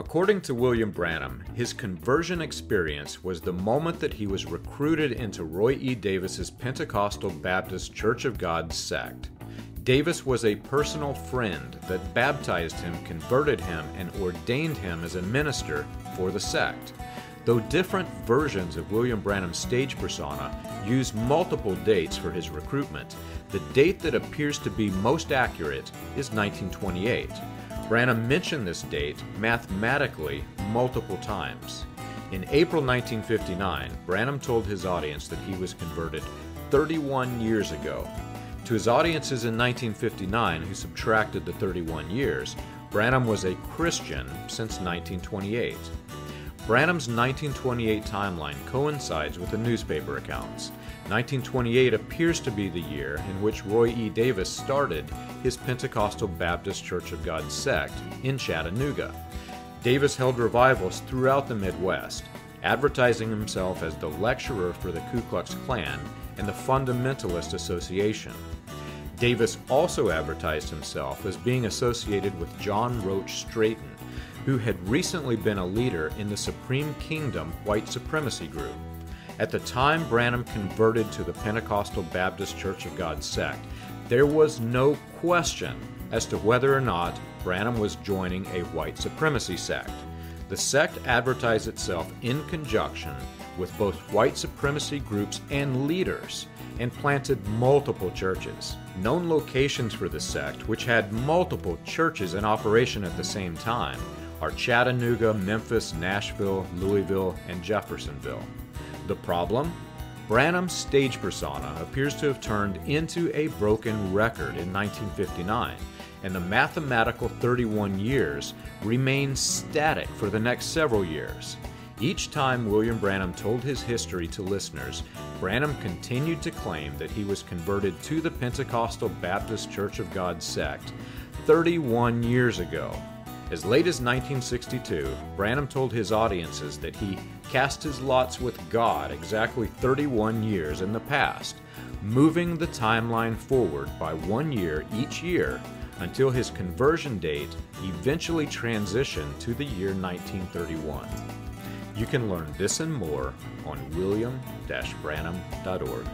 According to William Branham, his conversion experience was the moment that he was recruited into Roy E. Davis's Pentecostal Baptist Church of God sect. Davis was a personal friend that baptized him, converted him, and ordained him as a minister for the sect. Though different versions of William Branham's stage persona use multiple dates for his recruitment, the date that appears to be most accurate is 1928. Branham mentioned this date mathematically multiple times. In April 1959, Branham told his audience that he was converted 31 years ago. To his audiences in 1959 who subtracted the 31 years, Branham was a Christian since 1928. Branham's 1928 timeline coincides with the newspaper accounts. 1928 appears to be the year in which Roy E. Davis started his Pentecostal Baptist Church of God sect in Chattanooga. Davis held revivals throughout the Midwest, advertising himself as the lecturer for the Ku Klux Klan and the Fundamentalist Association. Davis also advertised himself as being associated with John Roach Straton, who had recently been a leader in the Supreme Kingdom white supremacy group. At the time Branham converted to the Pentecostal Baptist Church of God sect, there was no question as to whether or not Branham was joining a white supremacy sect. The sect advertised itself in conjunction with both white supremacy groups and leaders and planted multiple churches. Known locations for the sect, which had multiple churches in operation at the same time, are Chattanooga, Memphis, Nashville, Louisville, and Jeffersonville. The problem? Branham's stage persona appears to have turned into a broken record in 1959, and the mathematical 31 years remained static for the next several years. Each time William Branham told his history to listeners, Branham continued to claim that he was converted to the Pentecostal Baptist Church of God sect 31 years ago. As late as 1962, Branham told his audiences that he cast his lots with God exactly 31 years in the past, moving the timeline forward by one year each year until his conversion date eventually transitioned to the year 1931. You can learn this and more on william-branham.org.